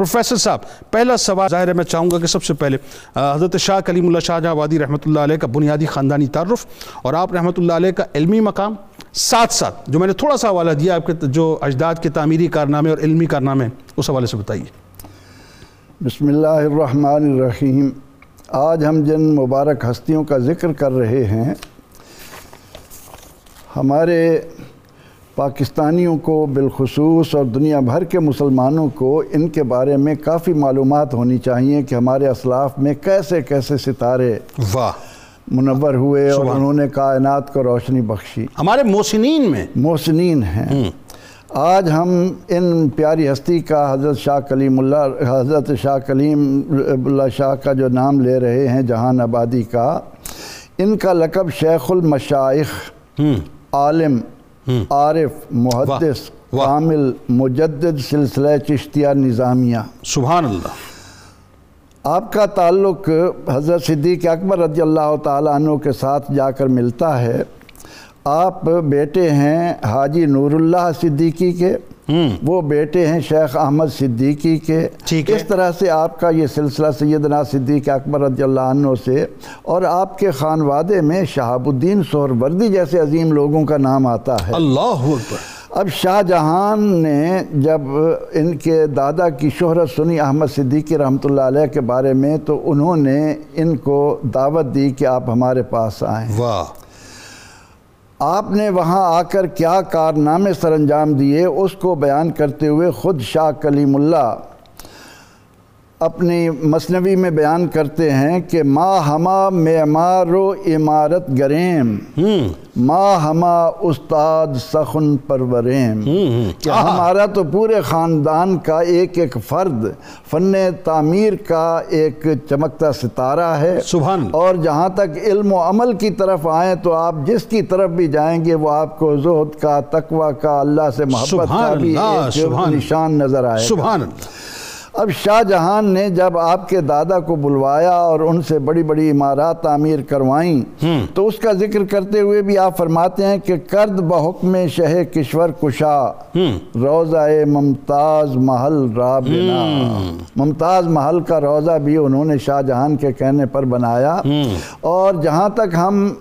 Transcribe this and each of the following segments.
Professor صاحب، پہلا سوال ظاہر ہے، میں چاہوں گا کہ سب سے پہلے حضرت شاہ کلیم اللہ شاہ جہاں آبادی رحمۃ اللہ علیہ کا بنیادی خاندانی تعارف اور آپ رحمۃ اللہ علیہ کا علمی مقام ساتھ ساتھ، جو میں نے تھوڑا سا حوالہ دیا، آپ کے جو اجداد کے تعمیری کارنامے اور علمی کارنامے اس حوالے سے بتائیے۔ بسم اللہ الرحمن الرحیم۔ آج ہم جن مبارک ہستیوں کا ذکر کر رہے ہیں، ہمارے پاکستانیوں کو بالخصوص اور دنیا بھر کے مسلمانوں کو ان کے بارے میں کافی معلومات ہونی چاہیے کہ ہمارے اسلاف میں کیسے کیسے ستارے واہ۔ منور ہوئے اور انہوں نے کائنات کو روشنی بخشی۔ ہمارے محسنین میں۔ محسنین ہیں۔ آج ہم ان پیاری ہستی کا حضرت شاہ کلیم اللہ حضرت شاہ کلیم اللہ شاہ کا جو نام لے رہے ہیں جہان آبادی کا ان کا لقب شیخ المشائخ عالم عارف محدث کامل مجدد سلسلہ چشتیہ نظامیہ۔ سبحان اللہ آپ کا تعلق حضرت صدیق اکبر رضی اللہ تعالیٰ عنہ کے ساتھ جا کر ملتا ہے۔ آپ بیٹے ہیں حاجی نور اللہ صدیقی کے۔ وہ بیٹے ہیں شیخ احمد صدیقی کے۔ اس طرح سے آپ کا یہ سلسلہ سیدنا صدیق اکبر رضی اللہ عنہ سے اور آپ کے خانوادے میں شہاب الدین سہروردی جیسے عظیم لوگوں کا نام آتا ہے۔ اللہ اکبر۔ اب شاہ جہان نے جب ان کے دادا کی شہرت سنی احمد صدیقی رحمۃ اللہ علیہ کے بارے میں تو انہوں نے ان کو دعوت دی کہ آپ ہمارے پاس آئیں۔ واہ۔ آپ نے وہاں آ کر کیا کارنامے سر انجام دیے، اس کو بیان کرتے ہوئے خود شاہ کلیم اللہ اپنی مصنوی میں بیان کرتے ہیں کہ ما ہما معمار و عمارت گریم۔ ما ہما استاد سخن پروریم۔ کہ ہمارا تو پورے خاندان کا ایک ایک فرد فن تعمیر کا ایک چمکتا ستارہ ہے۔ سبحان اور جہاں تک علم و عمل کی طرف آئیں تو آپ جس کی طرف بھی جائیں گے وہ آپ کو زہد کا تقوی کا اللہ سے محبت کا بھی ایک نشان نظر آئے سبحان اللہ۔ اب شاہ جہان نے جب آپ کے دادا کو بلوایا اور ان سے بڑی بڑی عمارات تعمیر کروائیں تو اس کا ذکر کرتے ہوئے بھی آپ فرماتے ہیں کہ کرد بحکم شہ کشور کشا روزہ ممتاز محل رابنا۔ ممتاز محل کا روزہ بھی انہوں نے شاہ جہان کے کہنے پر بنایا۔ اور جہاں تک ہم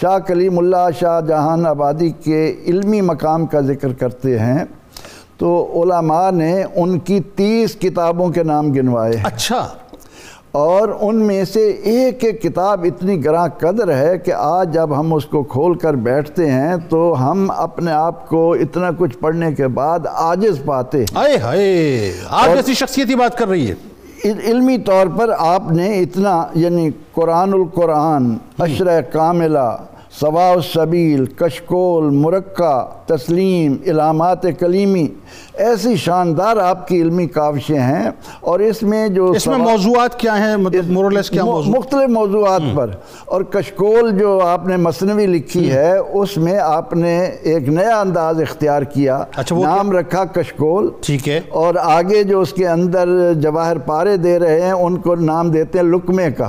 شاہ کلیم اللہ شاہ جہان آبادی کے علمی مقام کا ذکر کرتے ہیں تو علماء نے ان کی تیس کتابوں کے نام گنوائے اچھا۔ اور ان میں سے ایک ایک کتاب اتنی گراں قدر ہے کہ آج جب ہم اس کو کھول کر بیٹھتے ہیں تو ہم اپنے آپ کو اتنا کچھ پڑھنے کے بعد عاجز پاتے ہیں۔ آئے آپ جیسی شخصیتی بات کر رہی ہے۔ علمی طور پر آپ نے اتنا یعنی قرآن القرآن اشرہ کاملہ سوا السبیل کشکول مرکہ تسلیم علامات کلیمی ایسی شاندار آپ کی علمی کاوشیں ہیں اور اس میں جو اس میں موضوعات کیا ہیں؟ مورلیس کیا موضوع مختلف موضوعات پر۔ اور کشکول جو آپ نے مصنوی لکھی ہے اس میں آپ نے ایک نیا انداز اختیار کیا۔ اچھا نام رکھا کشکول۔ ٹھیک ہے۔ اور آگے جو اس کے اندر جواہر پارے دے رہے ہیں ان کو نام دیتے ہیں لکمے کا۔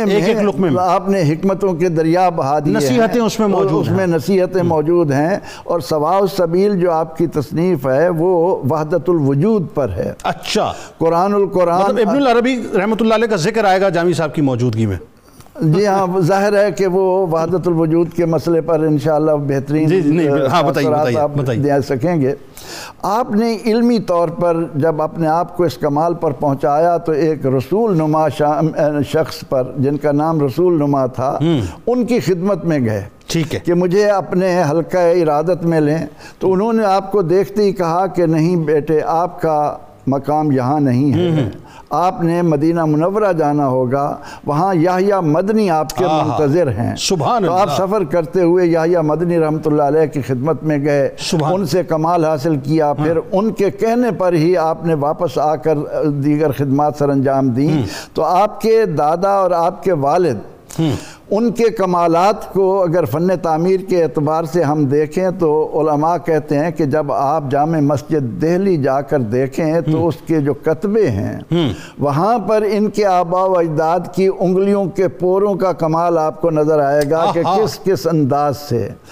ایک ایک لکمے میں۔ آپ نے حکمتوں کے دریا بہا دیے نصیحتیں اس میں موجود میں نصیحتیں موجود ہیں اور سوا السبیل جو آپ کی تصنیف ہے وہ وحدت الوجود پر ہے۔ اچھا۔ قرآن القرآن مطلب ابن العربی رحمۃ اللہ علیہ کا ذکر آئے گا جامی صاحب کی موجودگی میں۔ جی ہاں ظاہر ہے کہ وہ وحدت الوجود کے مسئلے پر انشاءاللہ بہترین جی جی ہاں بتائیے آپ دے سکیں گے۔ آپ نے علمی طور پر جب اپنے آپ کو اس کمال پر پہنچایا تو ایک رسول نما شخص پر جن کا نام رسول نما تھا ان کی خدمت میں گئے۔ ٹھیک ہے۔ کہ مجھے اپنے حلقہ ارادت میں لیں۔ تو انہوں نے آپ کو دیکھتے ہی کہا کہ نہیں بیٹے آپ کا مقام یہاں نہیں ہے۔ آپ نے مدینہ منورہ جانا ہوگا وہاں یحییٰ مدنی آپ کے منتظر ہیں۔ سبحان تو آپ سفر کرتے ہوئے یحییٰ مدنی رحمت اللہ علیہ کی خدمت میں گئے۔ ان سے کمال حاصل کیا۔ پھر ان کے کہنے پر ہی آپ نے واپس آ کر دیگر خدمات سر انجام دیں۔ تو آپ کے دادا اور آپ کے والد ان کے کمالات کو اگر فن تعمیر کے اعتبار سے ہم دیکھیں تو علماء کہتے ہیں کہ جب آپ جامع مسجد دہلی جا کر دیکھیں تو اس کے جو کتبے ہیں وہاں پر ان کے آبا و اجداد کی انگلیوں کے پوروں کا کمال آپ کو نظر آئے گا کہ کس کس انداز سے۔